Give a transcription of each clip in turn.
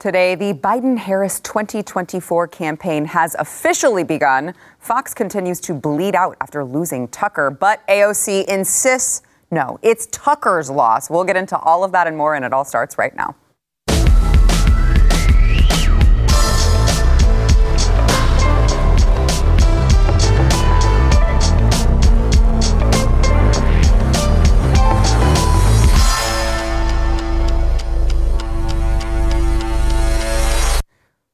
Today, the Biden Harris 2024 campaign has officially begun. Fox continues to bleed out after losing Tucker, but AOC insists no, it's Tucker's loss. We'll get into all of that and more, and it all starts right now.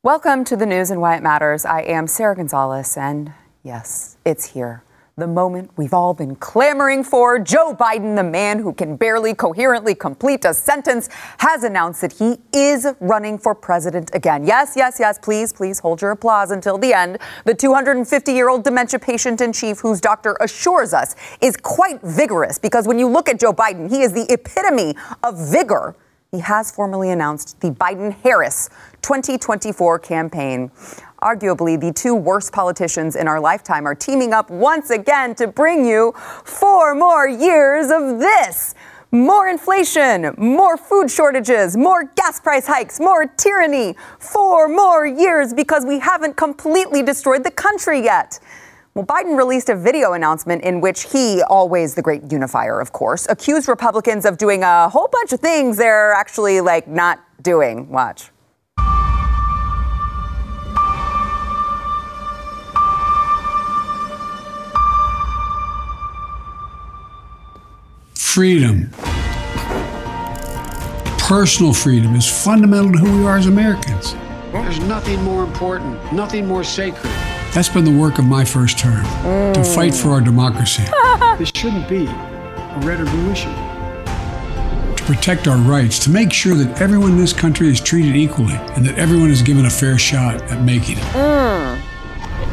Welcome to the news and why it matters. I am Sara Gonzales, and yes, it's here. The moment we've all been clamoring for. Joe Biden, the man who can barely coherently complete a sentence, has announced that he is running for president again. Yes, yes, yes, please, please hold your applause until the end. The 250 year old dementia patient in chief, whose doctor assures us is quite vigorous, because when you look at Joe Biden, he is the epitome of vigor he has formally announced the Biden Harris 2024 campaign. Arguably, the two worst politicians in our lifetime are teaming up once again to bring you four more years of this. More inflation, more food shortages, more gas price hikes, more tyranny. Four more years because we haven't completely destroyed the country yet. Well, Biden released a video announcement in which he, always the great unifier, of course, accused Republicans of doing a whole bunch of things they're actually like not doing. Watch. Freedom. Personal freedom is fundamental to who we are as Americans. There's nothing more important, nothing more sacred that's been the work of my first term mm. to fight for our democracy. this shouldn't be a red or blue issue. To protect our rights, to make sure that everyone in this country is treated equally and that everyone is given a fair shot at making it. Mm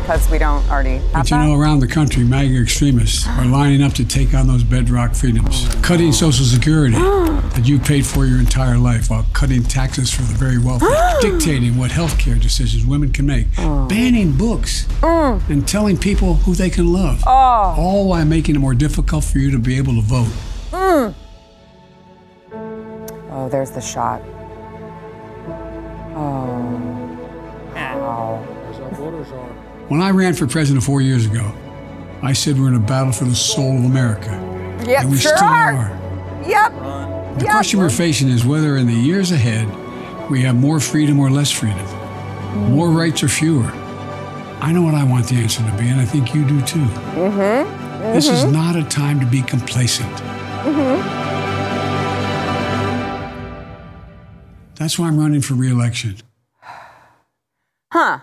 because we don't already have But you that? know, around the country, MAGA extremists are lining up to take on those bedrock freedoms, cutting Social Security that you paid for your entire life while cutting taxes for the very wealthy, dictating what health care decisions women can make, banning books, mm. and telling people who they can love, oh. all while making it more difficult for you to be able to vote. Mm. Oh, there's the shot. Oh. Ow. As our voters are. When I ran for president four years ago, I said we're in a battle for the soul of America. Yep, and we sure still are. are. Yep. The yep. question we're facing is whether in the years ahead we have more freedom or less freedom, more rights or fewer. I know what I want the answer to be, and I think you do too. Mm-hmm. Mm-hmm. This is not a time to be complacent. Mm-hmm. That's why I'm running for reelection. Huh.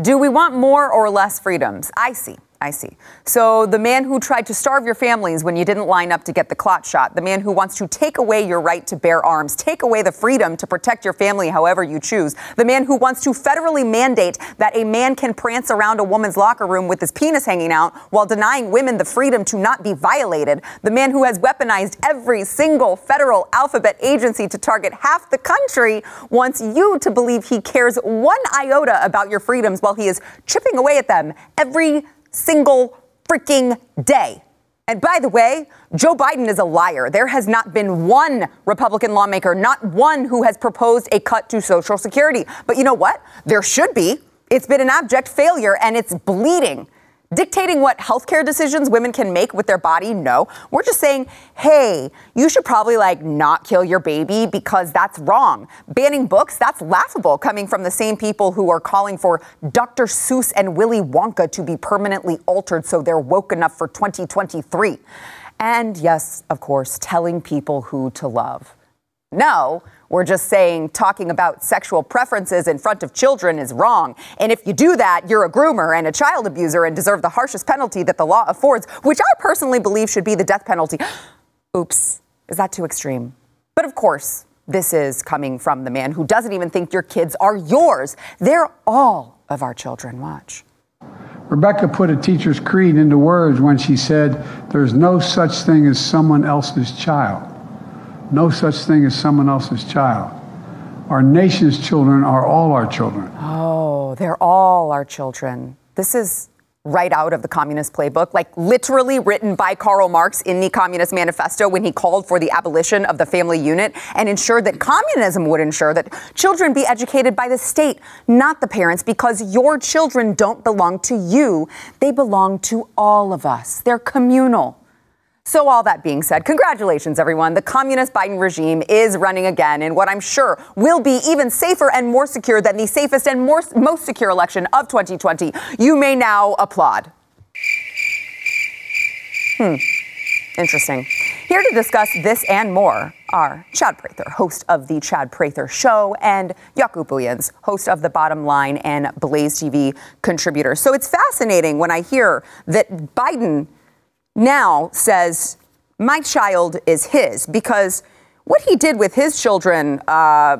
Do we want more or less freedoms? I see. I see. So the man who tried to starve your families when you didn't line up to get the clot shot, the man who wants to take away your right to bear arms, take away the freedom to protect your family however you choose, the man who wants to federally mandate that a man can prance around a woman's locker room with his penis hanging out while denying women the freedom to not be violated, the man who has weaponized every single federal alphabet agency to target half the country wants you to believe he cares one iota about your freedoms while he is chipping away at them every single freaking day. And by the way, Joe Biden is a liar. There has not been one Republican lawmaker, not one who has proposed a cut to Social Security. But you know what? There should be. It's been an abject failure and it's bleeding. Dictating what healthcare decisions women can make with their body, no. We're just saying, hey, you should probably like not kill your baby because that's wrong. Banning books, that's laughable coming from the same people who are calling for Dr. Seuss and Willy Wonka to be permanently altered so they're woke enough for 2023. And yes, of course, telling people who to love. No, we're just saying talking about sexual preferences in front of children is wrong. And if you do that, you're a groomer and a child abuser and deserve the harshest penalty that the law affords, which I personally believe should be the death penalty. Oops, is that too extreme? But of course, this is coming from the man who doesn't even think your kids are yours. They're all of our children. Watch. Rebecca put a teacher's creed into words when she said, There's no such thing as someone else's child. No such thing as someone else's child. Our nation's children are all our children. Oh, they're all our children. This is right out of the Communist Playbook, like literally written by Karl Marx in the Communist Manifesto when he called for the abolition of the family unit and ensured that communism would ensure that children be educated by the state, not the parents, because your children don't belong to you. They belong to all of us. They're communal. So, all that being said, congratulations, everyone. The communist Biden regime is running again in what I'm sure will be even safer and more secure than the safest and more, most secure election of 2020. You may now applaud. Hmm. Interesting. Here to discuss this and more are Chad Prather, host of The Chad Prather Show, and Jaco Booyens, host of The Bottom Line and Blaze TV contributor. So it's fascinating when I hear that Biden now says, my child is his, because what he did with his children, uh,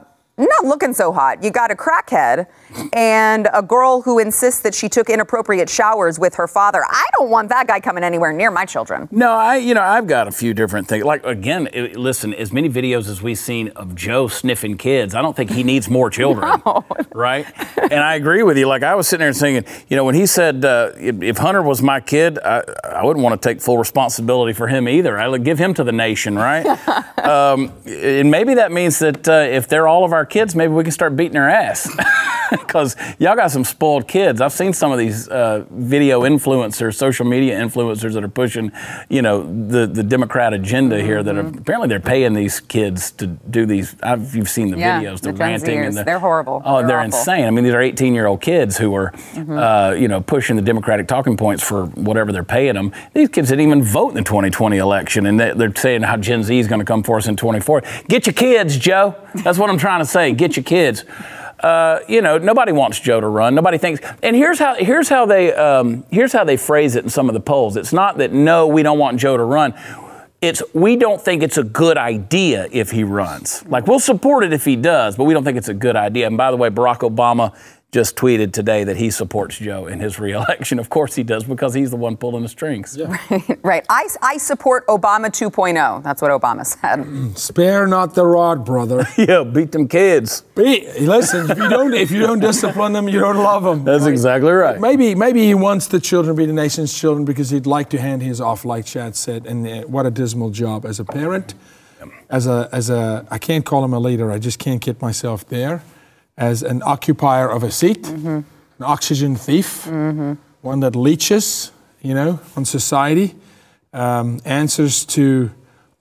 not looking so hot. You got a crackhead and a girl who insists that she took inappropriate showers with her father. I don't want that guy coming anywhere near my children. No, I, you know, I've got a few different things. Like again, it, listen, as many videos as we've seen of Joe sniffing kids, I don't think he needs more children, no. right? And I agree with you. Like I was sitting there saying, you know, when he said uh, if, if, Hunter was my kid, I, I, wouldn't want to take full responsibility for him either. I would give him to the nation, right? um, and maybe that means that uh, if they're all of our kids, maybe we can start beating their ass. because y'all got some spoiled kids. I've seen some of these uh, video influencers, social media influencers that are pushing, you know, the, the Democrat agenda mm-hmm. here. That are, apparently they're paying these kids to do these. I've, you've seen the yeah, videos, the, the ranting and the, they're horrible. Oh, they're, they're insane. I mean, these are 18 year old kids who are, mm-hmm. uh, you know, pushing the Democratic talking points for whatever they're paying them. These kids didn't even vote in the 2020 election, and they, they're saying how Gen Z is going to come for us in 24. Get your kids, Joe. That's what I'm trying to say. Get your kids. Uh, you know, nobody wants Joe to run. Nobody thinks. And here's how here's how they um, here's how they phrase it in some of the polls. It's not that no, we don't want Joe to run. It's we don't think it's a good idea if he runs. Like we'll support it if he does, but we don't think it's a good idea. And by the way, Barack Obama just tweeted today that he supports Joe in his reelection. Of course he does because he's the one pulling the strings. Yeah. Right, right. I, I support Obama 2.0. That's what Obama said. Spare not the rod, brother. yeah, beat them kids. Beat, listen, if you don't if you don't discipline them, you don't love them. That's right? exactly right. Maybe maybe he wants the children to be the nation's children because he'd like to hand his off, like Chad said. And uh, what a dismal job as a parent, as a as a I can't call him a leader. I just can't get myself there as an occupier of a seat, mm-hmm. an oxygen thief, mm-hmm. one that leeches, you know, on society, um, answers to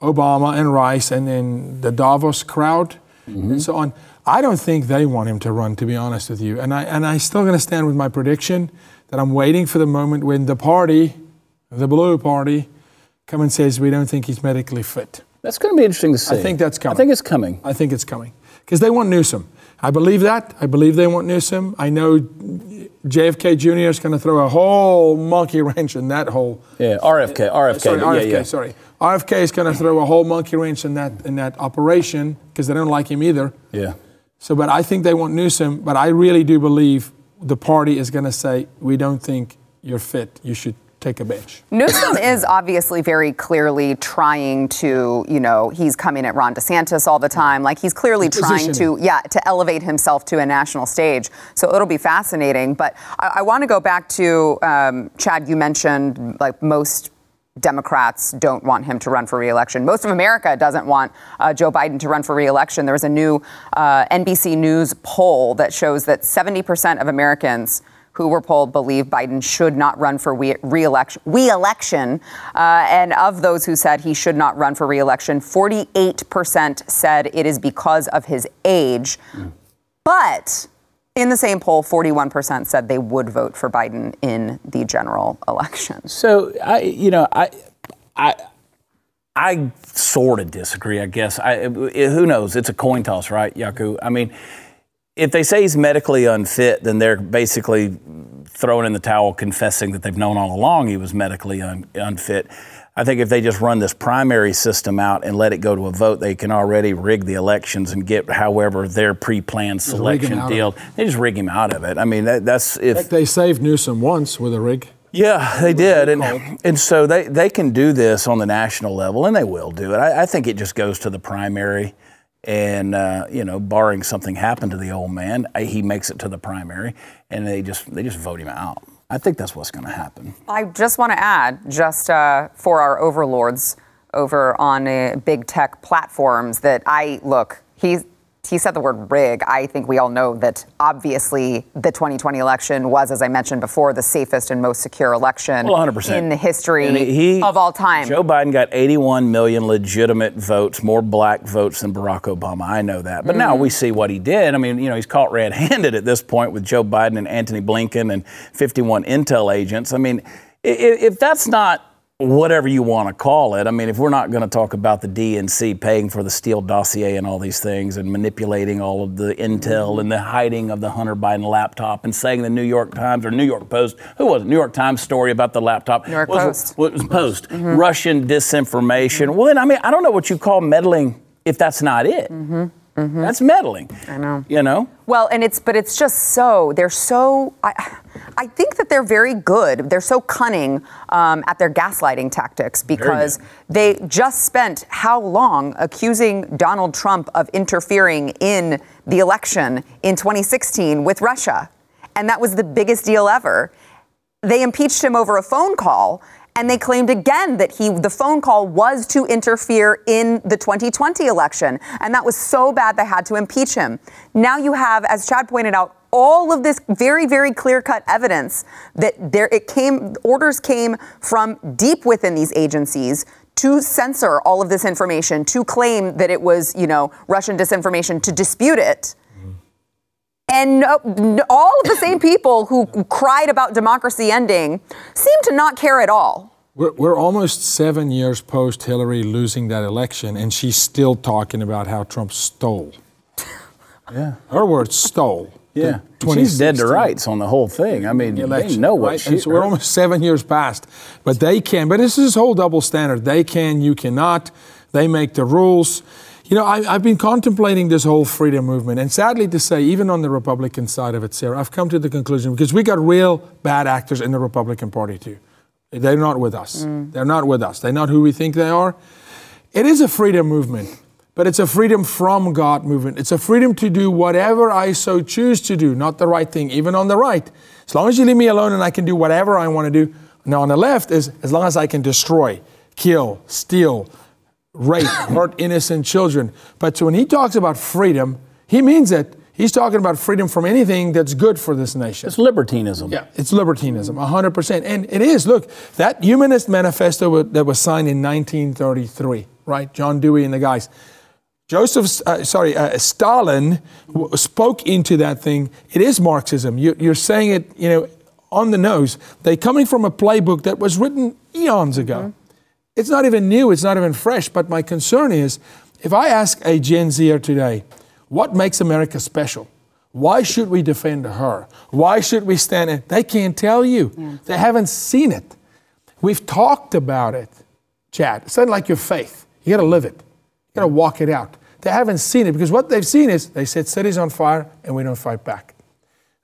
Obama and Rice and then the Davos crowd mm-hmm. and so on. I don't think they want him to run, to be honest with you. And I and I'm still going to stand with my prediction that I'm waiting for the moment when the party, the blue party, come and says we don't think he's medically fit. That's going to be interesting to see. I think that's coming. I think it's coming. I think it's coming because they want Newsom. I believe that. I believe they want Newsom. I know JFK Jr. is going to throw a whole monkey wrench in that whole. Yeah, RFK, RFK. Sorry, RFK, yeah, yeah. sorry. RFK is going to throw a whole monkey wrench in that in that operation because they don't like him either. Yeah. So, but I think they want Newsom. But I really do believe the party is going to say we don't think you're fit. You should take a bench. Newsom is obviously very clearly trying to, you know, he's coming at Ron DeSantis all the time. Like he's clearly trying to, yeah, to elevate himself to a national stage. So it'll be fascinating. But I, I want to go back to um, Chad. You mentioned like most. Democrats don't want him to run for reelection. Most of America doesn't want uh, Joe Biden to run for reelection. There was a new uh, NBC News poll that shows that 70% of Americans who were polled believe Biden should not run for re-election. re-election. Uh, and of those who said he should not run for re-election, 48% said it is because of his age. Mm. But in the same poll, 41% said they would vote for Biden in the general election. So, I, you know, I, I, I sort of disagree. I guess. I, who knows? It's a coin toss, right, Jaco? I mean if they say he's medically unfit, then they're basically throwing in the towel, confessing that they've known all along he was medically un- unfit. I think if they just run this primary system out and let it go to a vote, they can already rig the elections and get however their pre-planned selection deal. They just rig him out of it. I mean, that, that's if They saved Newsom once with a rig. yeah, they did, and and so they they can do this on the national level, and they will do it. I, I think it just goes to the primary, and uh, you know, barring something happened to the old man, he makes it to the primary, and they just they just vote him out. I think that's what's going to happen. I just want to add, just uh, for our overlords over on uh, big tech platforms, that I look, he he said the word rig. I think we all know that obviously the 2020 election was, as I mentioned before, the safest and most secure election Well, in the history he- of all time. Joe Biden got 81 million legitimate votes, more black votes than Barack Obama. I know that. But now mm. we see what he did. I mean, you know, he's caught red handed at this point with Joe Biden and Antony Blinken and 51 intel agents. I mean, if that's not whatever you want to call it, I mean, if we're not going to talk about the DNC paying for the Steele dossier and all these things and manipulating all of the intel and the hiding of the Hunter Biden laptop and saying the New York Times or New York Post, who was it? New York Times story about the laptop New York was, Post. what was Post mm-hmm. Russian disinformation. Well, then I mean, I don't know what you call meddling if that's not it. Mm-hmm. That's meddling. I know. You know. Well, and it's but it's just so they're so. I, I think that they're very good. They're so cunning um, at their gaslighting tactics because they just spent how long accusing Donald Trump of interfering in the election in 2016 with Russia, and that was the biggest deal ever. They impeached him over a phone call. And they claimed again that he, the phone call was to interfere in the 2020 election. And that was so bad they had to impeach him. Now you have, as Chad pointed out, all of this very, very clear cut evidence that there, it came, orders came from deep within these agencies to censor all of this information, to claim that it was, you know, Russian disinformation, to dispute it. And no, no- all of the same people who cried about democracy ending seem to not care at all. We're, we're almost seven years post Hillary losing that election, and she's still talking about how Trump stole. Yeah. Her words stole. Yeah. the She's dead to rights on the whole thing. I mean, they election, know what right? she. So we're almost seven years past, but they can. But this is this whole double standard. They can, you cannot. They make the rules. You know, I, I've been contemplating this whole freedom movement, and sadly to say, even on the Republican side of it, Sara, I've come to the conclusion because we got real bad actors in the Republican Party too. They're not with us. Mm. They're not with us. They're not who we think they are. It is a freedom movement, but it's a freedom from God movement. It's a freedom to do whatever I so choose to do, not the right thing, even on the right. As long as you leave me alone and I can do whatever I want to do. Now, on the left is as long as I can destroy, kill, steal, rape, hurt innocent children. But so when he talks about freedom, he means it. He's talking about freedom from anything that's good for this nation. It's libertinism. Yeah, it's libertinism, 100%. And it is. Look, that Humanist Manifesto that was signed in 1933, right? John Dewey and the guys. Joseph, uh, sorry, uh, Stalin w- spoke into that thing. It is Marxism. You, you're saying it, you know, on the nose. They're coming from a playbook that was written eons ago. It's not even new. It's not even fresh. But my concern is, if I ask a Gen Zer today, what makes America special? Why should we defend her? Why should we stand in? They can't tell you. They haven't seen it. We've talked about it, Chad. It's not like your faith. You got to live it. You got to walk it out. They haven't seen it because what they've seen is they set cities on fire and we don't fight back.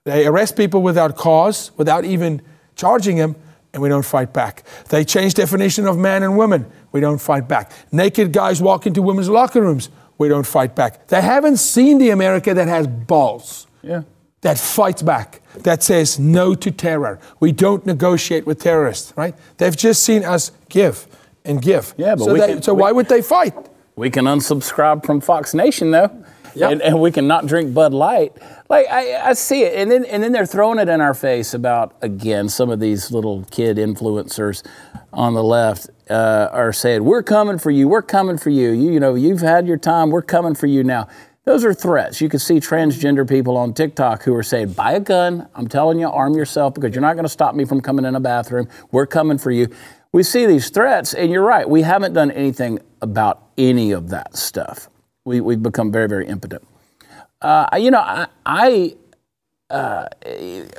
They arrest people without cause, without even charging them, and we don't fight back. They change definition of man and woman. We don't fight back. Naked guys walk into women's locker rooms. We don't fight back. They haven't seen the America that has balls. Yeah. That fights back, that says no to terror. We don't negotiate with terrorists, right? They've just seen us give and give. Yeah, but so, we they- can- so we- why would they fight? We can unsubscribe from Fox Nation though, Yep. and, and we can not drink Bud Light. Like I, I see it, and then and then they're throwing it in our face about again some of these little kid influencers on the left uh, are saying we're coming for you, we're coming for you. You you know you've had your time, we're coming for you now. Those are threats. You can see transgender people on TikTok who are saying, buy a gun. I'm telling you, arm yourself because you're not going to stop me from coming in a bathroom. We're coming for you. We see these threats, and you're right. We haven't done anything about any of that stuff. We, we've become very, very impotent. Uh, you know, I, I uh,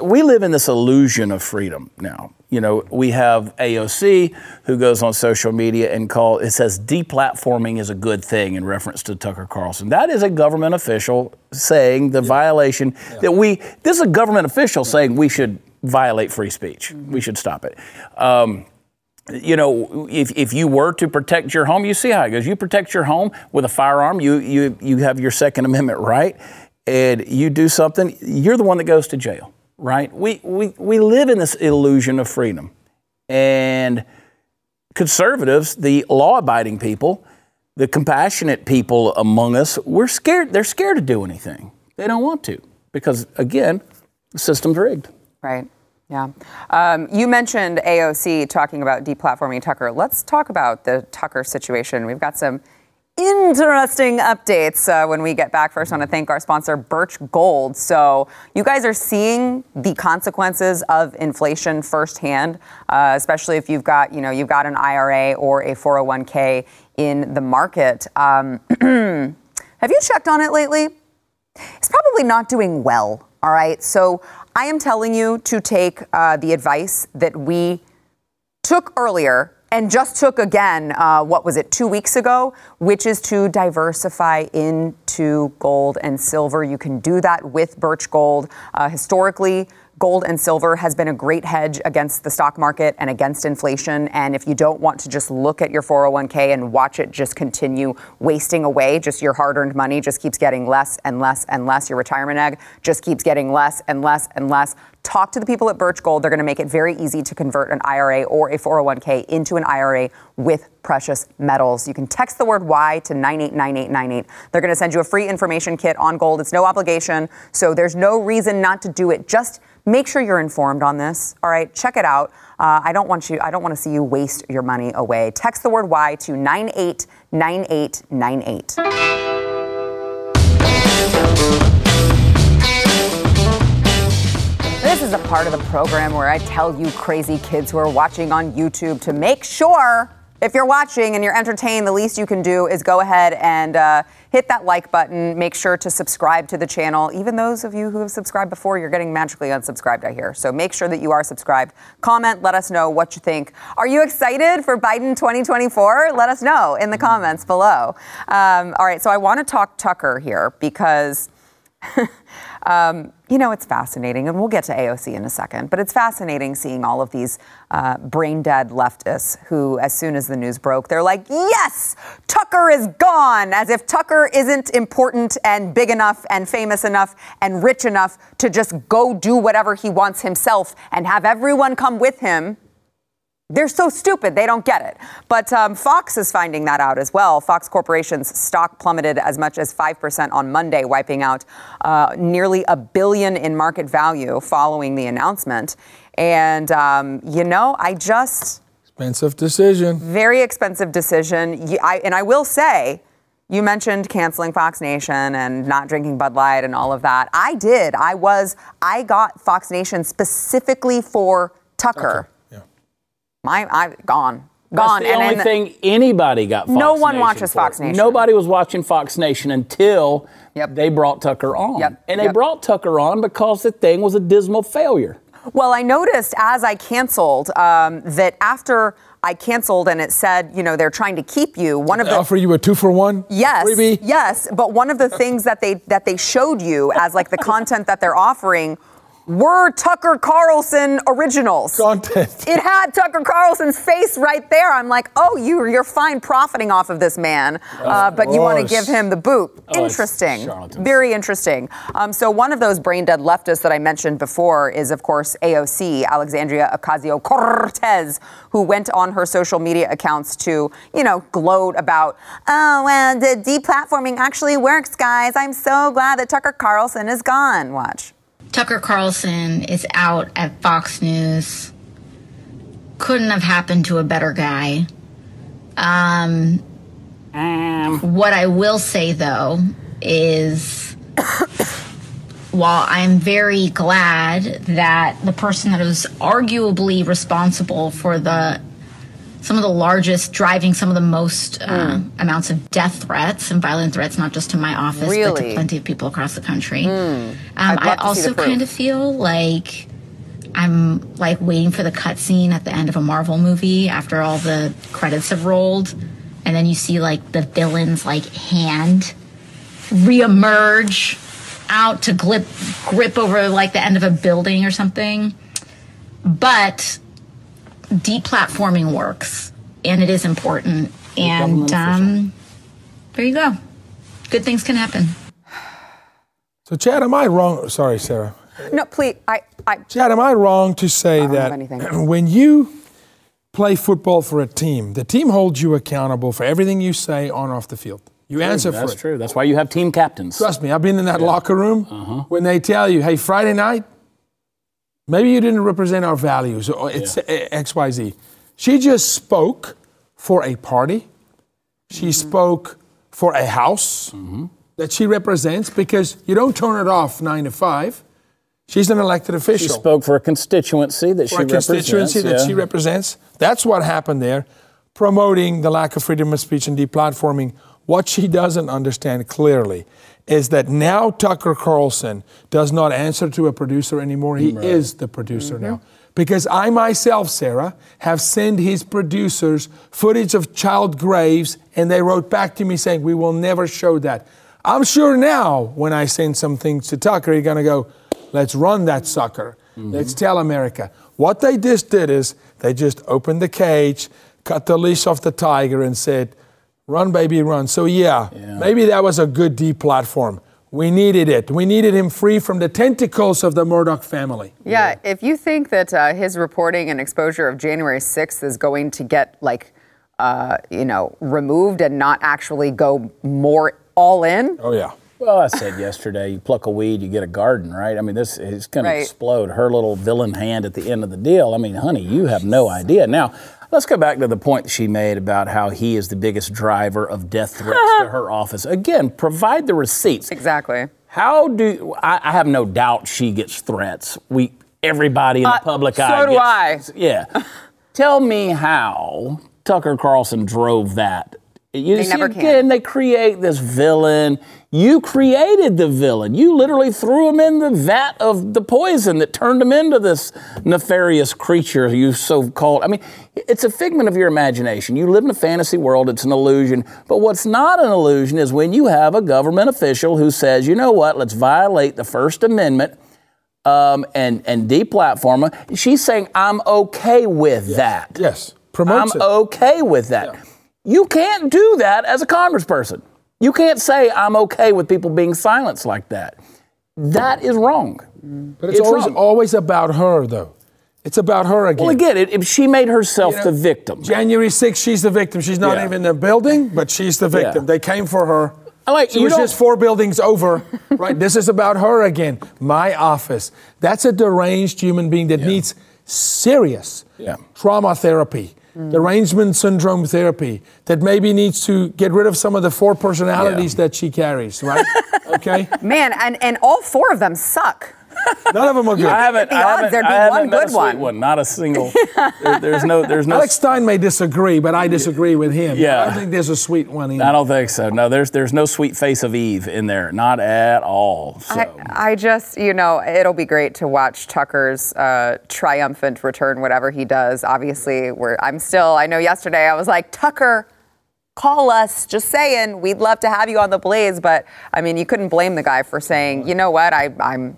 we live in this illusion of freedom now. You know, we have AOC who goes on social media and call it says deplatforming is a good thing in reference to Tucker Carlson. That is a government official saying the violation that we. This is a government official saying we should violate free speech. We should stop it. Um, you know, if, if you were to protect your home, you see how it goes. You protect your home with a firearm, you, you, you have your Second Amendment right, and you do something, you're the one that goes to jail, right? We, we, we live in this illusion of freedom. And conservatives, the law abiding people, the compassionate people among us, we're scared. They're scared to do anything. They don't want to because, again, the system's rigged. Right. Yeah. Um, you mentioned AOC talking about deplatforming Tucker. Let's talk about the Tucker situation. We've got some interesting updates uh, when we get back. First, I want to thank our sponsor, Birch Gold. So, you guys are seeing the consequences of inflation firsthand, uh, especially if you've got, you know, you've got an IRA or a 401k in the market. Um, have you checked on it lately? It's probably not doing well. All right. So, I am telling you to take uh, the advice that we took earlier and just took again, uh, what was it, two weeks ago, which is to diversify into gold and silver. You can do that with Birch Gold. Uh, historically, gold and silver has been a great hedge against the stock market and against inflation. And if you don't want to just look at your 401k and watch it just continue wasting away, just your hard earned money just keeps getting less and less and less, your retirement egg just keeps getting less and less and less. Talk to the people at Birch Gold. They're going to make it very easy to convert an IRA or a 401k into an IRA with precious metals. You can text the word Y to 989898. They're going to send you a free information kit on gold. It's no obligation, so there's no reason not to do it. Just make sure you're informed on this. All right, check it out. Uh, I don't want you. I don't want to see you waste your money away. Text the word Y to 989898. Is a part of the program where I tell you crazy kids who are watching on YouTube to make sure if you're watching and you're entertained, the least you can do is go ahead and uh, hit that like button. Make sure to subscribe to the channel. Even those of you who have subscribed before, you're getting magically unsubscribed, I hear. So make sure that you are subscribed. Comment, let us know what you think. Are you excited for Biden 2024? Let us know in the comments below. Um, all right, so I want to talk Tucker here because. Um, you know, it's fascinating, and we'll get to AOC in a second, but it's fascinating seeing all of these uh, brain dead leftists who, as soon as the news broke, they're like, yes, Tucker is gone, as if Tucker isn't important and big enough and famous enough and rich enough to just go do whatever he wants himself and have everyone come with him they're so stupid, they don't get it. But um, Fox is finding that out as well. Fox Corporation's stock plummeted as much as 5% on Monday, wiping out uh, nearly a billion in market value following the announcement. And, um, you know, I just. Expensive decision. Very expensive decision. I, and I will say, you mentioned canceling Fox Nation and not drinking Bud Light and all of that. I did. I was, I got Fox Nation specifically for Tucker. My, I gone. Gone. That's the and only thing anybody got. Fox no one Nation watches for. Fox Nation. Nobody was watching Fox Nation until Yep. they brought Tucker on. Yep. And they Yep. brought Tucker on because the thing was a dismal failure. Well, I noticed as I canceled um, that after I canceled and it said, you know, they're trying to keep you. One of They the offer you a two for one? Yes, Freebie? yes, but one of the things that they that they showed you as like the content that they're offering were Tucker Carlson originals. Content. It had Tucker Carlson's face right there. I'm like, oh, you you're fine profiting off of this man, uh, but you want to give him the boot. Oh, interesting, very interesting. Um, so one of those brain dead leftists that I mentioned before is, of course, AOC Alexandria Ocasio Cortez, who went on her social media accounts to, you know, gloat about, oh, well, the deplatforming actually works, guys. I'm so glad that Tucker Carlson is gone. Watch. Tucker Carlson is out at Fox News. Couldn't have happened to a better guy. Um, what I will say though is while I'm very glad that the person that was arguably responsible for the some of the largest driving some of the most uh, amounts of death threats and violent threats, not just to my office, but to plenty of people across the country. Um, I'd I love to see also kind of feel like I'm like waiting for the cutscene at the end of a Marvel movie after all the credits have rolled, and then you see like the villain's like hand reemerge out to grip grip over like the end of a building or something. But deplatforming works, and it is important. And um, there you go. Good things can happen. So, Chad, am I wrong? Sorry, Sara. No, please. I, I, Chad, am I wrong to say that when you play football for a team, the team holds you accountable for everything you say on or off the field? You answer That's for it. That's true. That's why you have team captains. Trust me, I've been in that locker room Uh-huh. when they tell you, hey, Friday night, maybe you didn't represent our values, or it's uh, XYZ. She just spoke for a party. She spoke for a house that she represents because you don't turn it off nine to five. She's an elected official. She spoke for a constituency that she represents. for she a constituency represents. that she represents. That's what happened there, promoting the lack of freedom of speech and deplatforming. What she doesn't understand clearly is that now Tucker Carlson does not answer to a producer anymore. He is the producer mm-hmm. now. Because I myself, Sara, have sent his producers footage of child graves, and they wrote back to me saying, We will never show that. I'm sure now, when I send some things to Tucker, he's going to go, Let's run that sucker. Mm-hmm. Let's tell America. What they just did is they just opened the cage, cut the leash off the tiger, and said, Run, baby, run. So, yeah, maybe that was a good deplatform. We needed it. We needed him free from the tentacles of the Murdoch family. yeah, if you think that uh, his reporting and exposure of January 6th is going to get like, uh, you know, removed and not actually go more all in, Oh, yeah. Well, I said yesterday, you pluck a weed, you get a garden, right? I mean, this is going to explode. Her little villain hand at the end of the deal. I mean, honey, you have no idea. Now, let's go back to the point she made about how he is the biggest driver of death threats to her office. Again, provide the receipts. exactly. How do I, I have no doubt she gets threats. We everybody in the Uh, public so eye. do gets- Yeah. Tell me how Tucker Carlson drove that. You They see, never can. again, they create this villain. You created the villain. You literally threw him in the vat of the poison that turned him into this nefarious creature you so called. I mean, it's a figment of your imagination. You live in a fantasy world, it's an illusion. But what's not an illusion is when you have a government official who says, you know what, let's violate the First Amendment um, and, and deplatform her. She's saying, I'm okay with that. Yes. I'm Promotes it. okay with that. You can't do that as a congressperson. You can't say I'm okay with people being silenced like that. That is wrong. But it's, it's always, wrong. always about her, though. It's about her again. Well, again, it, it- she made herself You know, the victim. January 6th, she's the victim. She's not Yeah. even in the building, but she's the victim. Yeah. They came for her. I like- she was don't- just four buildings over, right? This is about her again. My office. That's a deranged human being that needs serious Yeah. trauma therapy, Mm. derangement syndrome therapy, that maybe needs to get rid of some of the four personalities Yeah. that she carries, right? okay? Man, and, and all four of them suck. None of them are good. I haven't. the I odds haven't, there'd be I haven't one a good sweet one. Not a single. there- there's no. There's no. Alex Stein may disagree, but I disagree with him. Yeah. I don't think there's a sweet one either. I don't think so. No, there's there's no sweet face of Eve in there. Not at all. So. I, I just, you know, it'll be great to watch Tucker's uh, triumphant return, whatever he does. Obviously, we're, I'm still, I know yesterday I was like, Tucker, call us. Just saying, we'd love to have you on the Blaze. But I mean, you couldn't blame the guy for saying, you know what, I, I'm,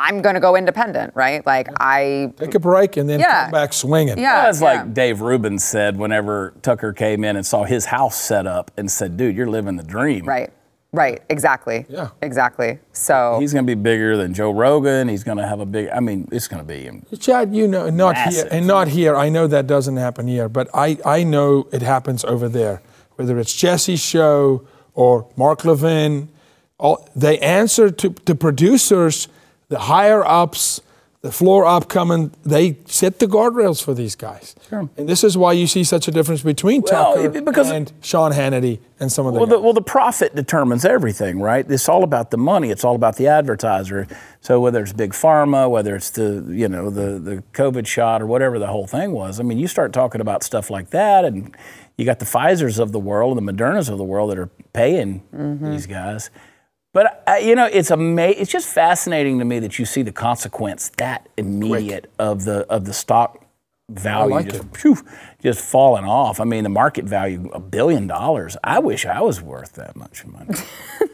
I'm going to go independent, right? Like, I, Take a break and then Yeah. come back swinging. yeah. That's yeah. like Dave Rubin said whenever Tucker came in and saw his house set up and said, "Dude, you're living the dream." Right, right, exactly. Yeah. Exactly. So, He's going to be bigger than Joe Rogan. He's going to have a big. I mean, it's going to be. Chad, you know, not here, and not here. I know that doesn't happen here, but I, I know it happens over there. Whether it's Jesse's show or Mark Levin, all, they answer to, to producers, the higher ups, the floor upcoming. They set the guardrails for these guys, Sure. and this is why you see such a difference between Well, Tucker because- and Sean Hannity and some of the. Well, the, well, the profit determines everything, right? It's all about the money. It's all about the advertiser. So whether it's big pharma, whether it's the you know the the COVID shot or whatever the whole thing was, I mean, you start talking about stuff like that, and you got the Pfizer's of the world and the Modernas of the world that are paying mm-hmm. these guys. But uh, you know, it's ama- It's just fascinating to me that you see the consequence that immediate of the of the stock value like just phew, just falling off. I mean, the market value a billion dollars. I wish I was worth that much money.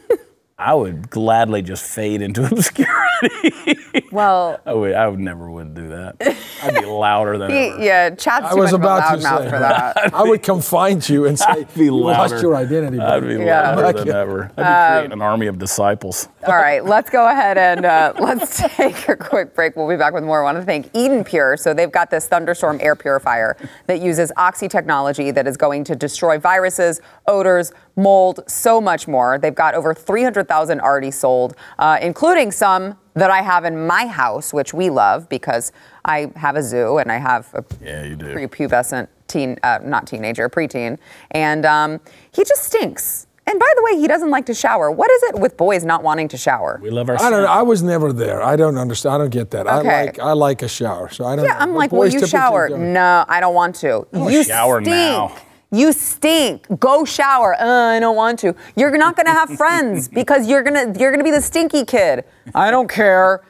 I would gladly just fade into obscurity. Well, I would. I would never would do that. I'd be louder than he, ever. yeah, Chad's I too was much about of a to loudmouth say. for that. I would come find you and say, I'd be you lost your identity. I'd buddy." be Yeah. louder Like than it. ever. I'd be Um, creating an army of disciples. All right, let's go ahead and uh, let's take a quick break. We'll be back with more. I want to thank Eden Pure. So they've got this thunderstorm air purifier that uses oxy technology that is going to destroy viruses, odors, mold, so much more. They've got over 300,000 already sold, uh, including some that I have in my house, which we love because I have a zoo and I have a Yeah, you do. prepubescent teen, uh, not teenager, preteen, and um, he just stinks. And by the way, he doesn't like to shower. What is it with boys not wanting to shower? We love our. I don't know. I was never there. I don't understand. I don't get that. Okay. I like I like a shower. So I don't Yeah, know. I'm But like, will you shower? don't. No, I don't want to. wanna you shower stink. now. You stink. Go shower. Uh, I don't want to. You're not gonna have friends because you're gonna you're gonna be the stinky kid. I don't care.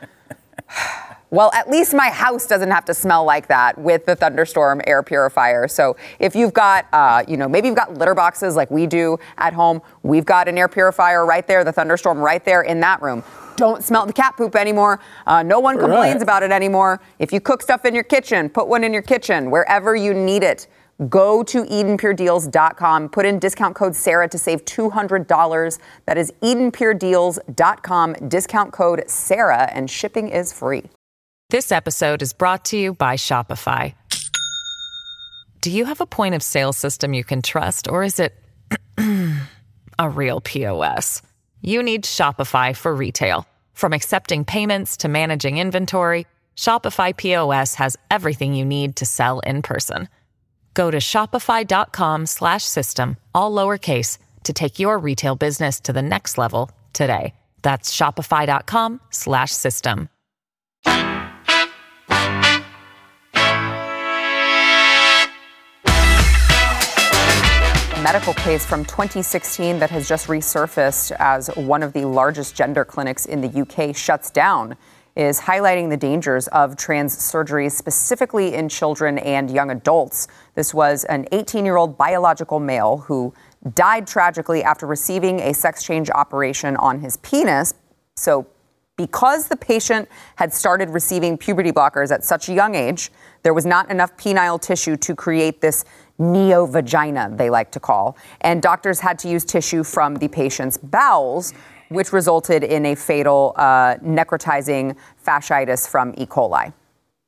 Well, at least my house doesn't have to smell like that with the thunderstorm air purifier. So if you've got, uh, you know, maybe you've got litter boxes like we do at home, we've got an air purifier right there, the thunderstorm right there in that room. Don't smell the cat poop anymore. Uh, no one complains Right. about it anymore. If you cook stuff in your kitchen, put one in your kitchen wherever you need it. Go to EdenPureDeals.com. Put in discount code Sarah to save $200. That is EdenPureDeals.com. Discount code Sarah, and shipping is free. This episode is brought to you by Shopify. Do you have a point of sale system you can trust, or is it a real POS? You need Shopify for retail. From accepting payments to managing inventory, Shopify POS has everything you need to sell in person. Go to shopify.com slash system, all lowercase, to take your retail business to the next level today. That's shopify.com slash system. Medical case from 2016 that has just resurfaced as one of the largest gender clinics in the UK shuts down is highlighting the dangers of trans surgery, specifically in children and young adults. This was an 18 year old biological male who died tragically after receiving a sex change operation on his penis. So, because the patient had started receiving puberty blockers at such a young age, there was not enough penile tissue to create this neo vagina, they like to call. And doctors had to use tissue from the patient's bowels, which resulted in a fatal uh, necrotizing fasciitis from E. coli.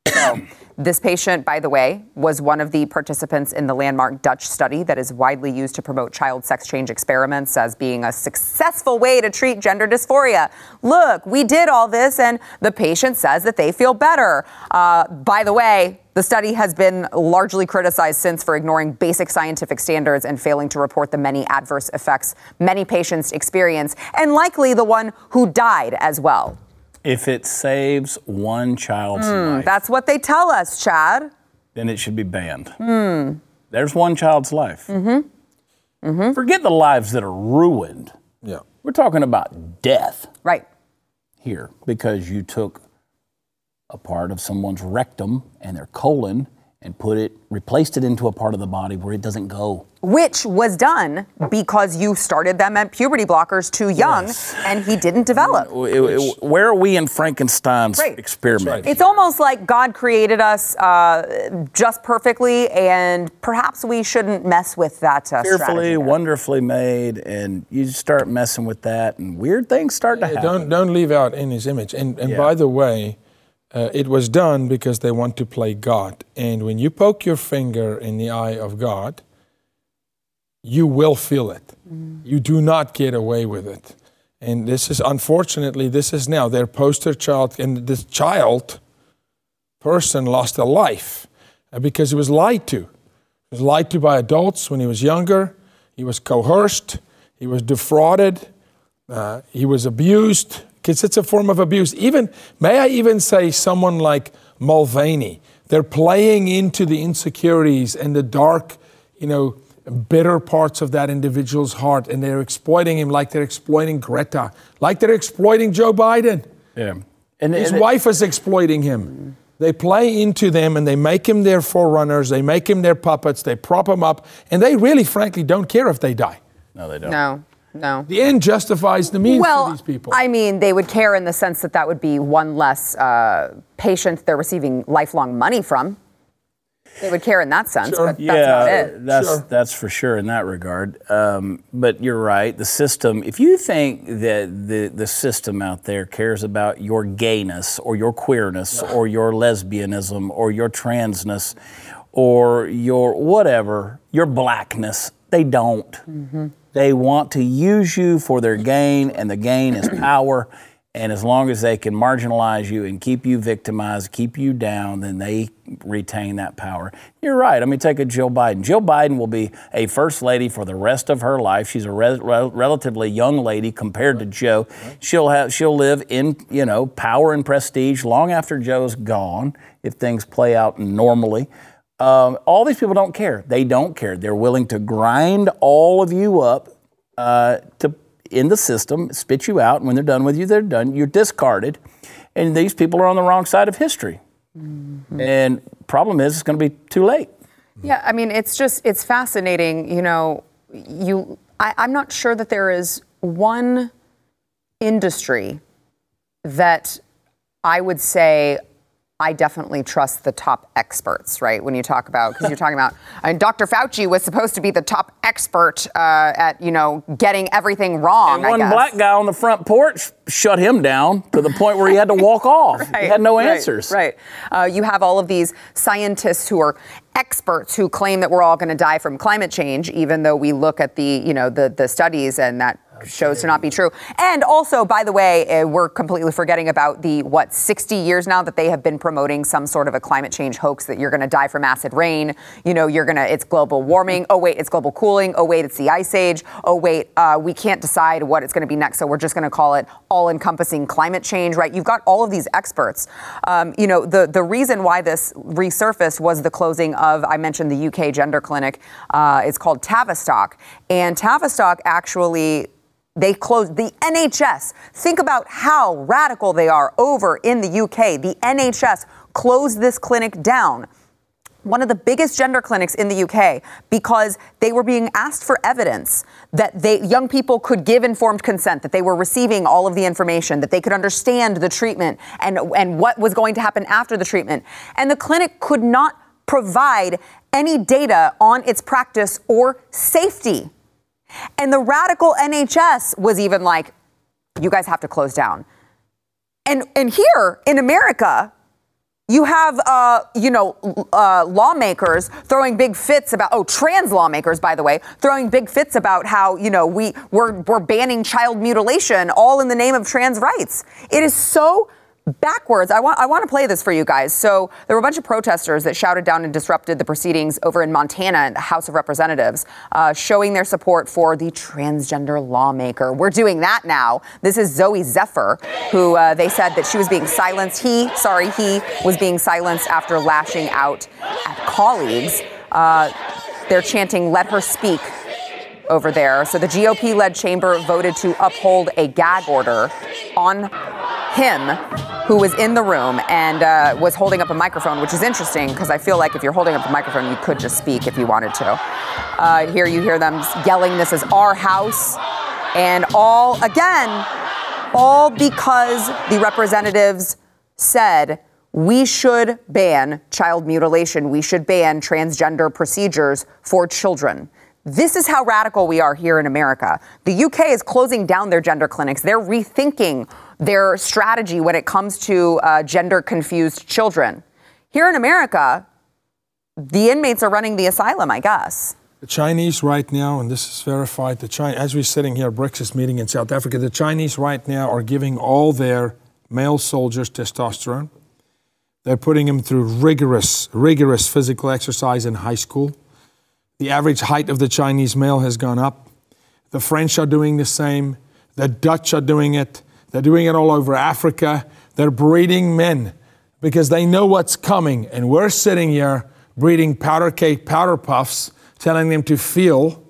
So, this patient, by the way, was one of the participants in the landmark Dutch study that is widely used to promote child sex change experiments as being a successful way to treat gender dysphoria. Look, we did all this, and the patient says that they feel better. Uh, by the way, the study has been largely criticized since for ignoring basic scientific standards and failing to report the many adverse effects many patients experience, and likely the one who died as well. If it saves one child's hmm, life, That's what they tell us, Chad. then it should be banned. There's one child's life. Mm-hmm. Mm-hmm. Forget the lives that are ruined. Yeah. We're talking about death Right. here because you took a part of someone's rectum and their colon and put it, replaced it into a part of the body where it doesn't go. which was done because you started them at puberty blockers too young Yes. and he didn't develop. It- it- where are we in Frankenstein's Right. experiment? It's almost like God created us uh, just perfectly, and perhaps we shouldn't mess with that. Uh, Fearfully, wonderfully made, and you start messing with that, and weird things start to happen. don't don't leave out in his image. And and Yeah. by the way, uh, it was done because they want to play God. And when you poke your finger in the eye of God, you will feel it. You do not get away with it. And this is unfortunately this is now their poster child, and this child person lost a life uh, because he was lied to. He was lied to by adults when he was younger. He was coerced. He was defrauded. Uh, he was abused because it's a form of abuse. Even, may I even say, someone like Mulvaney, they're playing into the insecurities and the dark, you know, bitter parts of that individual's heart and they're exploiting him like they're exploiting Greta, like they're exploiting Joe Biden. Yeah. And, His and- wife is exploiting him. They play into them and they make him their forerunners, they make him their puppets, they prop him up, and they really, frankly, don't care if they die. no, they don't. No, no. The end justifies the means well, for these people. I mean, they would care in the sense that that would be one less uh, patient they're receiving lifelong money from. They would care in that sense, Sure. but that's yeah, not it. that's Sure. that's for sure in that regard. Um, but you're right. The system. If you think that the the system out there cares about your gayness or your queerness or your lesbianism or your transness or your whatever, your blackness, they don't. Mm-hmm. They want to use you for their gain, and the gain is power. And as long as they can marginalize you and keep you victimized, keep you down, then they retain that power. You're right. I mean, take a Jill Biden. Jill Biden will be a first lady for the rest of her life. She's a re- re- relatively young lady compared to Joe. She'll have she'll live in you know power and prestige long after Joe's gone if things play out normally. Um, all these people don't care. They don't care. They're willing to grind all of you up uh, to in the system, spit you out, and when they're done with you, they're done. You're discarded, and these people are on the wrong side of history. And problem is, it's going to be too late. Yeah, I mean, it's just it's fascinating. You know, you I, I'm not sure that there is one industry that I would say I definitely trust the top experts, right? When you talk about, because you're talking about, mean, Dr. Fauci was supposed to be the top expert uh, at, you know, getting everything wrong. And one black guy on the front porch shut him down to the point where he had to walk off. he had no right, answers. Right. Uh, you have all of these scientists who are experts who claim that we're all going to die from climate change, even though we look at the, you know, the, the studies and that shows to not be true. And also, by the way, uh, we're completely forgetting about the, what, 60 years now that they have been promoting some sort of a climate change hoax that you're going to die from acid rain. You know, you're going to, it's global warming. Oh, wait, it's global cooling. Oh, wait, it's the ice age. Oh, wait, uh, we can't decide what it's going to be next. So we're just going to call it all encompassing climate change, right? You've got all of these experts. Um, you know, the, the reason why this resurfaced was the closing of, I mentioned the UK gender clinic. Uh, it's called Tavistock. And Tavistock actually they closed the NHS. Think about how radical they are over in the UK. The NHS closed this clinic down. One of the biggest gender clinics in the UK because they were being asked for evidence that they young people could give informed consent, that they were receiving all of the information, that they could understand the treatment and, and what was going to happen after the treatment. And the clinic could not provide any data on its practice or safety. And the radical NHS was even like, you guys have to close down. And, and here in America, you have, uh, you know, uh, lawmakers throwing big fits about, oh, trans lawmakers, by the way, throwing big fits about how, you know, we, we're, we're banning child mutilation all in the name of trans rights. It is so backwards. I want I want to play this for you guys. So there were a bunch of protesters that shouted down and disrupted the proceedings over in Montana at the House of Representatives, uh, showing their support for the transgender lawmaker. We're doing that now. This is Zooey Zephyr, who uh, they said that she was being silenced. He, sorry, he was being silenced after lashing out at colleagues. Uh, they're chanting, "Let her speak." Over there. So the GOP led chamber voted to uphold a gag order on him who was in the room and uh, was holding up a microphone, which is interesting because I feel like if you're holding up a microphone, you could just speak if you wanted to. Uh, here you hear them yelling, This is our house. And all, again, all because the representatives said we should ban child mutilation, we should ban transgender procedures for children. This is how radical we are here in America. The UK is closing down their gender clinics. They're rethinking their strategy when it comes to uh, gender confused children. Here in America, the inmates are running the asylum, I guess. The Chinese right now, and this is verified, the China, as we're sitting here, BRICS meeting in South Africa, the Chinese right now are giving all their male soldiers testosterone. They're putting them through rigorous, rigorous physical exercise in high school. The average height of the Chinese male has gone up. The French are doing the same. The Dutch are doing it. They're doing it all over Africa. They're breeding men because they know what's coming. And we're sitting here breeding powder cake powder puffs telling them to feel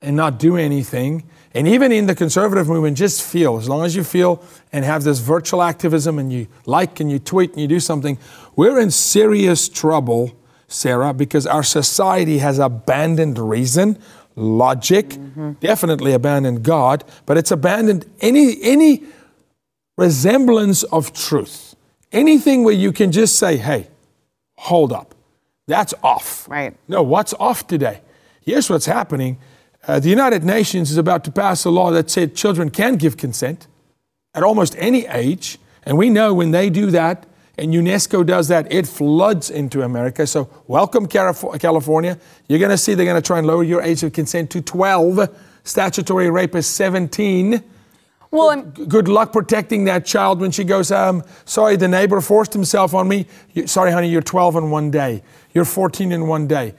and not do anything. And even in the conservative movement, just feel. As long as you feel and have this virtual activism and you like and you tweet and you do something, we're in serious trouble, Sara, because our society has abandoned reason, logic, definitely abandoned God, but it's abandoned any any resemblance of truth. Anything where you can just say, hey, hold up. That's off. Right. No, what's off today? Here's what's happening. Uh, the United Nations is about to pass a law that said children can give consent at almost any age. And we know when they do that, and UNESCO does that, it floods into America. So, welcome, California. You're going to see they're going to try and lower your age of consent to 12. Statutory rape is 17. Well, and G- Good luck protecting that child when she goes, um, sorry, the neighbor forced himself on me. Sorry, honey, you're 12 in one day. You're 14 in one day.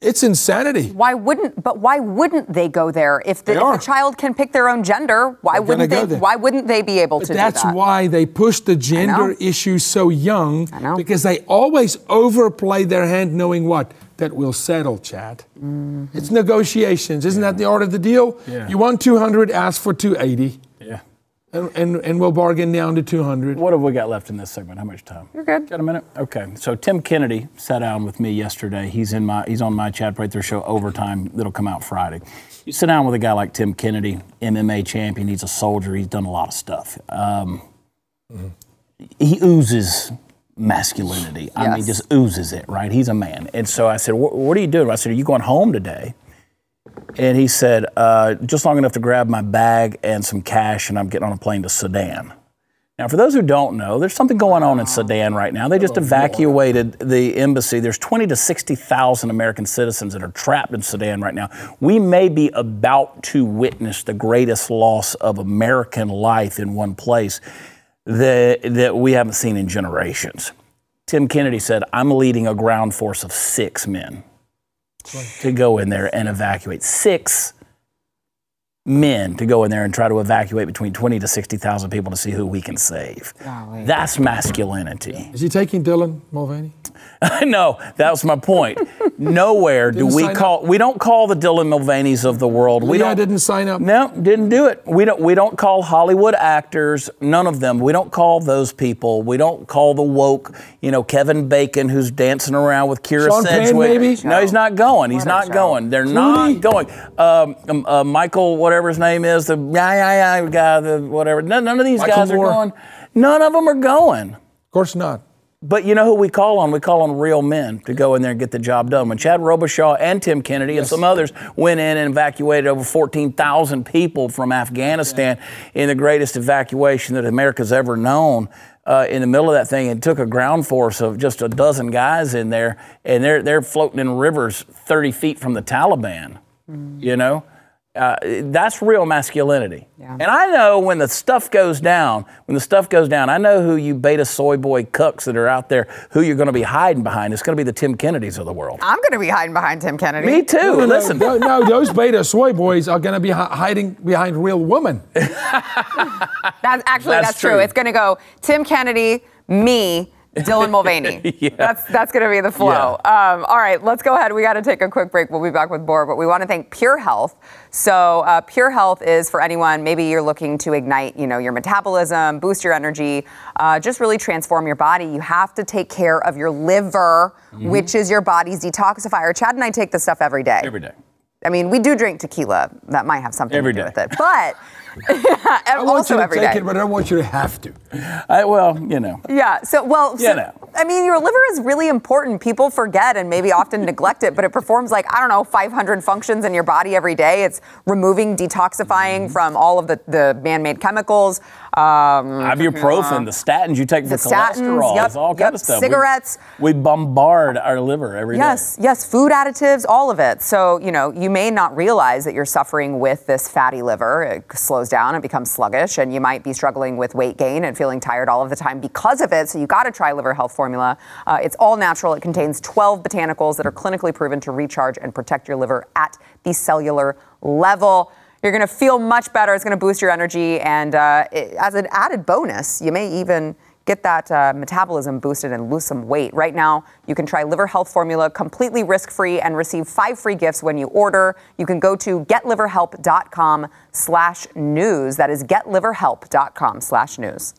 It's insanity. why wouldn't? But why wouldn't they go there if the, if the child can pick their own gender? Why They're wouldn't they? Why wouldn't they be able But to that's do that? why they push the gender know. issue so young. I know. Because they always overplay their hand, knowing what? That we'll settle, Chad. Mm-hmm. It's negotiations. Isn't that the art of the deal? Yeah. You want 200, ask for 280. Yeah. And, and, and we'll bargain down to 200. What have we got left in this segment? How much time? You're good. Got a minute? Okay. So Tim Kennedy sat down with me yesterday. He's in my he's on my Chad Prather show overtime that'll come out Friday. You sit down with a guy like Tim Kennedy, MMA champion. He's a soldier. He's done a lot of stuff. Um, He oozes masculinity. I mean, Yes. just oozes it. Right? He's a man. And so I said, "What what are you doing?" I said, "Are you going home today?" And he said, uh, just long enough to grab my bag and some cash, and I'm getting on a plane to Sudan. Now, for those who don't know, there's something going on in Sudan right now. They just evacuated the embassy. There's 20 to 60,000 American citizens that are trapped in Sudan right now. We may be about to witness the greatest loss of American life in one place that, that we haven't seen in generations. Tim Kennedy said, I'm leading a ground force of six men to go in there and evacuate. Six men to go in there and try to evacuate between 20 to 60,000 people to see who we can save. That's masculinity. Is he taking Dylan Mulvaney? no, that was my point. Nowhere do we sign call we don't call the Dylan Mulvaneys of the world. We Leah don't didn't sign up. No, didn't do it. We don't we don't call Hollywood actors, none of them. We don't call those people. We don't call the woke, you know, Kevin Bacon who's dancing around with Kyra Sean Penn, Sedgwick. maybe? No, he's not going. He's What not show. going. They're Clooney? not going. Um, um, uh, Michael, whatever his name is, the yeah yeah yeah guy, the whatever. None, none of these Michael guys Moore? are going. None of them are going. Of course not. But you know who we call on? We call on real men to go in there and get the job done. When Chad Robichaux and Tim Kennedy and some others went in and evacuated over 14,000 people from Afghanistan in the greatest evacuation that America's ever known. Uh, in the middle of that thing, it took a ground force of just a dozen guys in there, and they're they're floating in rivers 30 feet from the Taliban. You know, uh, that's real masculinity. And I know when the stuff goes down, when the stuff goes down, I know who you beta soy boy cucks that are out there, who you're going to be hiding behind. It's going to be the Tim Kennedys of the world. I'm going to be hiding behind Tim Kennedy. Me too. No, no, Listen, no, no, those beta soy boys are going to be hi- hiding behind real women. That's actually That's that's, true. true. It's going to go Tim Kennedy, me, Dylan Mulvaney. Yeah. That's that's going to be the flow. Um, all right, let's go ahead. We got to take a quick break. We'll be back with more, but we want to thank Pure Health. So uh, Pure Health is for anyone. Maybe you're looking to ignite, you know, your metabolism, boost your energy, uh, just really transform your body. You have to take care of your liver, which is your body's detoxifier. Chad and I take this stuff every day. every day. I mean, we do drink tequila. That might have something Every to do day. with it, but I want you to take day. it, but I don't want you to have to. I, well, you know. Yeah. So, well, so, You know. I mean, your liver is really important. People forget and maybe often neglect it, but it performs like, I don't know, 500 functions in your body every day. It's removing, detoxifying Mm-hmm. from all of the, the man made chemicals. Um, Ibuprofen, the statins you take for statins, cholesterol, yep, all yep, kind of stuff. Cigarettes. We, bombard our liver every day. Yes, yes, food additives, all of it. So, you know, you may not realize that you're suffering with this fatty liver. It slows down it becomes sluggish, and you might be struggling with weight gain and feeling tired all of the time because of it. So, you got to try Liver Health Formula. Uh, it's all natural. It contains 12 botanicals that are clinically proven to recharge and protect your liver at the cellular level. You're going to feel much better. It's going to boost your energy. And uh, it, as an added bonus, you may even get that uh, metabolism boosted and lose some weight. Right now, you can try Liver Health Formula completely risk-free and receive five free gifts when you order. You can go to getliverhelp.com slash news. That is getliverhelp.com slash news.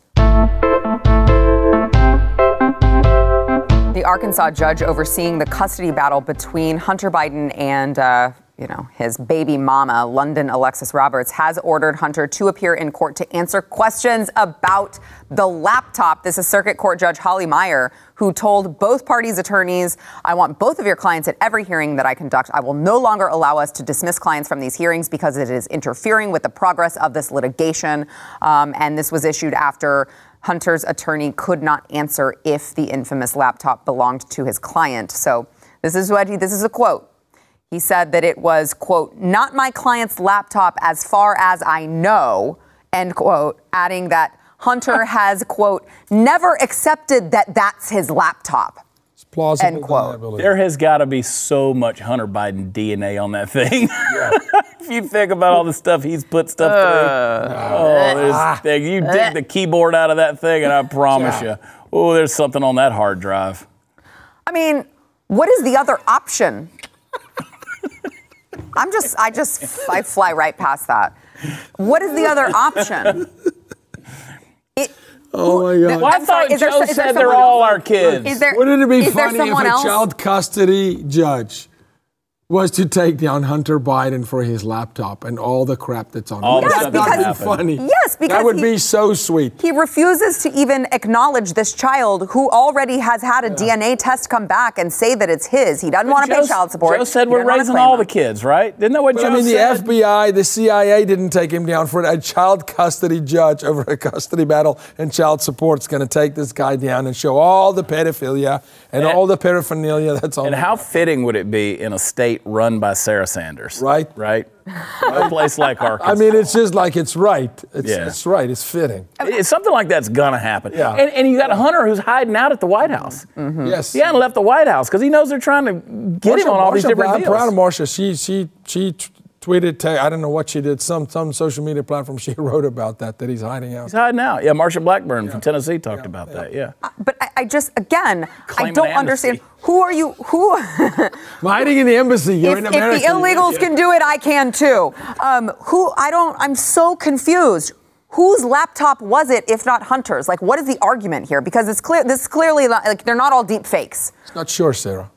The Arkansas judge overseeing the custody battle between Hunter Biden and uh, you know, his baby mama, Lunden Alexis Roberts, has ordered Hunter to appear in court to answer questions about the laptop. This is Circuit Court Judge Holly Meyer, who told both parties' attorneys, I want both of your clients at every hearing that I conduct. I will no longer allow us to dismiss clients from these hearings because it is interfering with the progress of this litigation. Um, and this was issued after Hunter's attorney could not answer if the infamous laptop belonged to his client. So this is what he, this is a quote. He said that it was, quote, not my client's laptop as far as I know, end quote, adding that Hunter has, quote, never accepted that that's his laptop. It's plausible End quote. There has got to be so much Hunter Biden DNA on that thing. if you think about all the stuff he's put stuff through, oh, there's thing. you dig the keyboard out of that thing, and I promise you, oh, there's something on that hard drive. I mean, what is the other option? I'm just, I just, I fly right past that. What is the other option? It, Oh my God. Well, I I'm sorry, thought is Joe there said they're all else? our kids. there, Wouldn't it be funny if a someone else? child custody judge was to take down Hunter Biden for his laptop and all the crap that's on All it? the Yes, stuff That'd be funny. Yes, because that would he- be so sweet. He refuses to even acknowledge this child who already has had a DNA test come back and say that it's his. He doesn't want to pay child support. Joe said He we're raising all him. the kids, right? Isn't that what But Joe I mean, the? FBI, the CIA didn't take him down for it. A child custody judge over a custody battle and child support's going to take this guy down and show all the pedophilia and And- all the paraphernalia that's on And how fitting would it be in a state run by Sarah Sanders? Right. Right. A place like Arkansas. I mean, it's just like it's right. It's, Yeah. it's right. It's fitting. It's something like that's gonna happen. Yeah. And, and you got a Hunter who's hiding out at the White House. Mm-hmm. Yes. He hadn't left the White House because he knows they're trying to get him on all these different I'm deals. proud of Marsha. She she she tweeted. ta- I don't know what she did. Some some social media platform. She wrote about that that he's hiding out. He's hiding out. Yeah, Marsha Blackburn from Tennessee talked about that. Yeah. But I, I just, again, I don't understand. Who are you? Who? I'm hiding in the embassy. You're if, in if the illegals can do it, I can too. Um, who? I don't. I'm so confused. Whose laptop was it, if not Hunter's? Like, what is the argument here? Because it's clear. This is clearly like they're not all deep fakes. Not sure, Sara.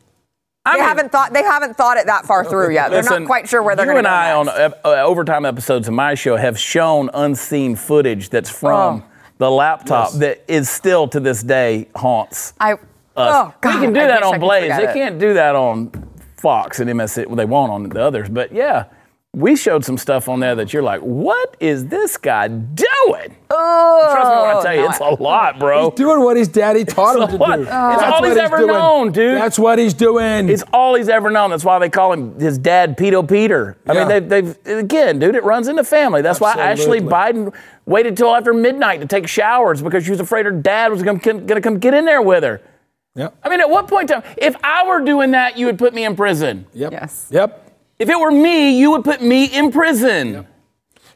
I They mean, haven't thought. They haven't thought it that far through yet. They're listen, not quite sure where they're You going and to I go on next. uh, uh, overtime episodes of my show have shown unseen footage that's from Oh. the laptop Yes. that is still to this day haunts I. us. Oh God! we can do I that on Blaze. They it. can't do that on Fox and MS. Well, they won't on the others. But yeah, we showed some stuff on there that you're like, what is this guy doing? Oh, Trust me when I tell you, no, it's a lot, bro. He's doing what his daddy taught him to lot. do. It's That's all what he's ever doing. known, dude. That's what he's doing. It's all he's ever known. That's why they call him his dad, Pedo Peter. I Yeah. mean, they've, they've again, dude. It runs in the family. That's why Ashley Biden waited till after midnight to take showers because she was afraid her dad was going to come get in there with her. Yep. I mean, at what point time, if I were doing that, you would put me in prison. Yep. Yes. Yep. If it were me, you would put me in prison.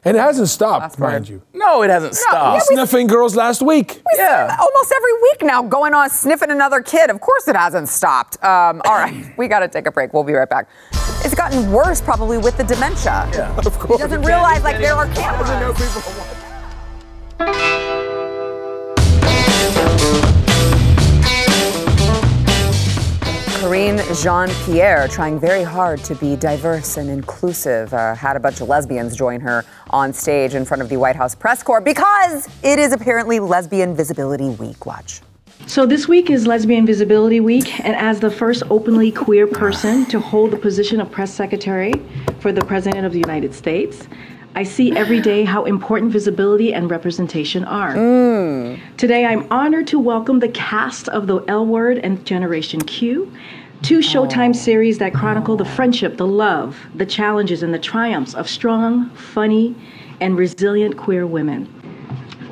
And it hasn't stopped, That's mind right. you. No, it hasn't stopped. Sniffing girls last week. yeah. almost every week now going on sniffing another kid. Of course it hasn't stopped. Um, all right, we got to take a break. We'll be right back. It's gotten worse probably with the dementia. Yeah. Of course. He doesn't realize like there are cameras. Karine Jean Pierre trying very hard to be diverse and inclusive. Uh, had a bunch of lesbians join her on stage in front of the White House press corps because it is apparently Lesbian Visibility Week. Watch. So this week is Lesbian Visibility Week, and as the first openly queer person to hold the position of press secretary for the President of the United States, I see every day how important visibility and representation are. Today, I'm honored to welcome the cast of The L Word and Generation Q, two Showtime series that chronicle the friendship, the love, the challenges, and the triumphs of strong, funny, and resilient queer women.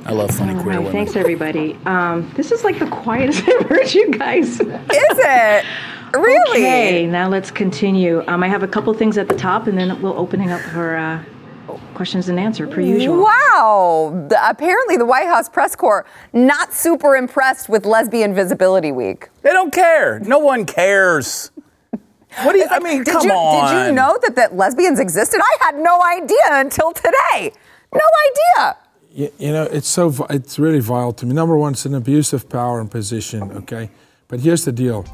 I love funny All queer right, women. thanks everybody. Um, this is like the quietest I've heard you guys. Is it? Really? Okay, now let's continue. Um, I have a couple things at the top, and then we'll opening up for uh, questions and answer per usual. Wow. The- apparently, the White House press corps not super impressed with Lesbian Visibility Week. They don't care. No one cares. What do you? I mean, Did come you, on. Did you know that, that lesbians existed? I had no idea until today. No idea. You, you know, it's so it's really vile to me. Number one, it's an abuse of power and position. Okay, but here's the deal: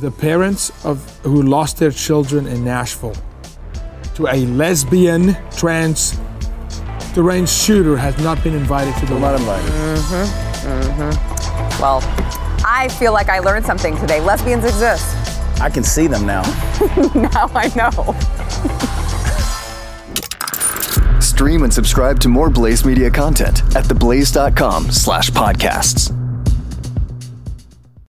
the parents of who lost their children in Nashville to a lesbian trans deranged shooter has not been invited to the Not wedding. invited. Well, I feel like I learned something today. Lesbians exist. I can see them now. Now I know. Stream and subscribe to more Blaze Media content at theblaze.com slash podcasts.